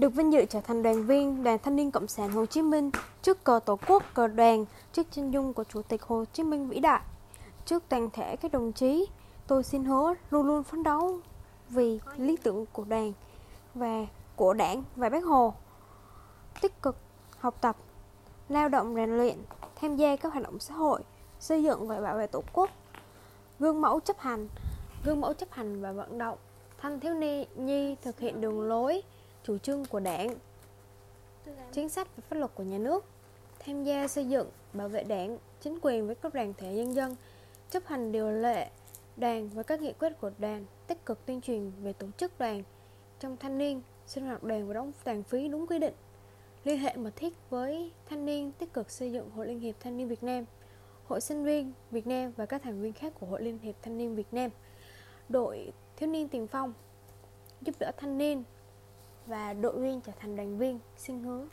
được vinh dự trở thành đoàn viên Đoàn Thanh niên Cộng sản Hồ Chí Minh trước cờ Tổ quốc, cờ đoàn, trước chân dung của Chủ tịch Hồ Chí Minh vĩ đại, trước toàn thể các đồng chí, tôi xin hứa luôn luôn phấn đấu vì lý tưởng của đoàn và của đảng và bác Hồ. Tích cực học tập, lao động rèn luyện, tham gia các hoạt động xã hội, xây dựng và bảo vệ Tổ quốc, gương mẫu chấp hành, gương mẫu chấp hành và vận động thanh thiếu ni nhi thực hiện đường lối, chủ trương của đảng, chính sách và pháp luật của nhà nước, tham gia xây dựng, bảo vệ đảng, chính quyền với các đoàn thể nhân dân, chấp hành điều lệ đoàn và các nghị quyết của đoàn tích cực tuyên truyền về tổ chức đoàn trong thanh niên, sinh hoạt đoàn và đóng toàn phí đúng quy định. Liên hệ mật thiết với thanh niên tích cực xây dựng hội liên hiệp thanh niên việt nam, hội sinh viên việt nam và các thành viên khác của hội liên hiệp thanh niên việt nam đội thiếu niên tiền phong, giúp đỡ thanh niên và đội viên trở thành đoàn viên, xin hứa.